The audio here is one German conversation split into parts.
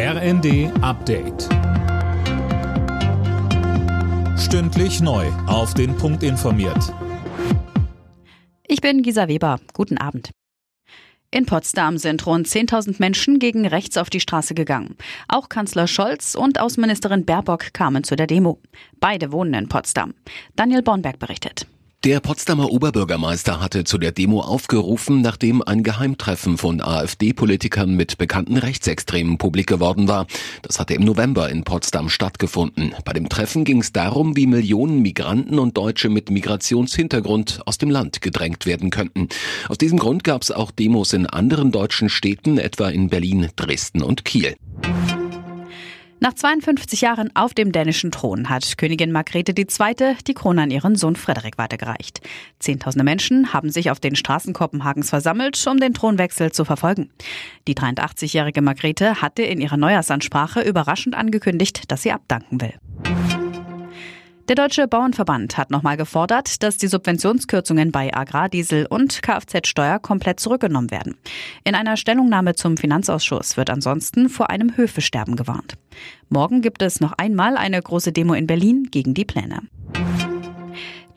RND Update. Stündlich neu. Auf den Punkt informiert. Ich bin Gisa Weber. Guten Abend. In Potsdam sind rund 10.000 Menschen gegen rechts auf die Straße gegangen. Auch Kanzler Scholz und Außenministerin Baerbock kamen zu der Demo. Beide wohnen in Potsdam. Daniel Bornberg berichtet. Der Potsdamer Oberbürgermeister hatte zu der Demo aufgerufen, nachdem ein Geheimtreffen von AfD-Politikern mit bekannten Rechtsextremen publik geworden war. Das hatte im November in Potsdam stattgefunden. Bei dem Treffen ging es darum, wie Millionen Migranten und Deutsche mit Migrationshintergrund aus dem Land gedrängt werden könnten. Aus diesem Grund gab es auch Demos in anderen deutschen Städten, etwa in Berlin, Dresden und Kiel. Nach 52 Jahren auf dem dänischen Thron hat Königin Margrethe II. die Krone an ihren Sohn Frederik weitergereicht. Zehntausende Menschen haben sich auf den Straßen Kopenhagens versammelt, um den Thronwechsel zu verfolgen. Die 83-jährige Margrethe hatte in ihrer Neujahrsansprache überraschend angekündigt, dass sie abdanken will. Der Deutsche Bauernverband hat nochmal gefordert, dass die Subventionskürzungen bei Agrardiesel und Kfz-Steuer komplett zurückgenommen werden. In einer Stellungnahme zum Finanzausschuss wird ansonsten vor einem Höfesterben gewarnt. Morgen gibt es noch einmal eine große Demo in Berlin gegen die Pläne.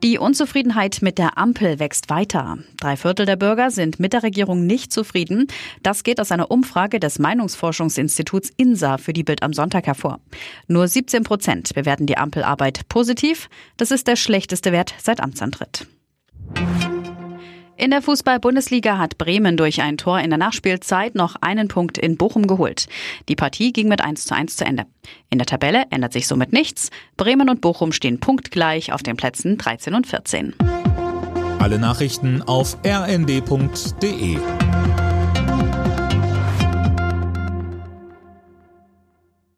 Die Unzufriedenheit mit der Ampel wächst weiter. Drei Viertel der Bürger sind mit der Regierung nicht zufrieden. Das geht aus einer Umfrage des Meinungsforschungsinstituts INSA für die Bild am Sonntag hervor. Nur 17 Prozent bewerten die Ampelarbeit positiv. Das ist der schlechteste Wert seit Amtsantritt. In der Fußball-Bundesliga hat Bremen durch ein Tor in der Nachspielzeit noch einen Punkt in Bochum geholt. Die Partie ging mit 1 zu 1 zu Ende. In der Tabelle ändert sich somit nichts. Bremen und Bochum stehen punktgleich auf den Plätzen 13 und 14. Alle Nachrichten auf rnd.de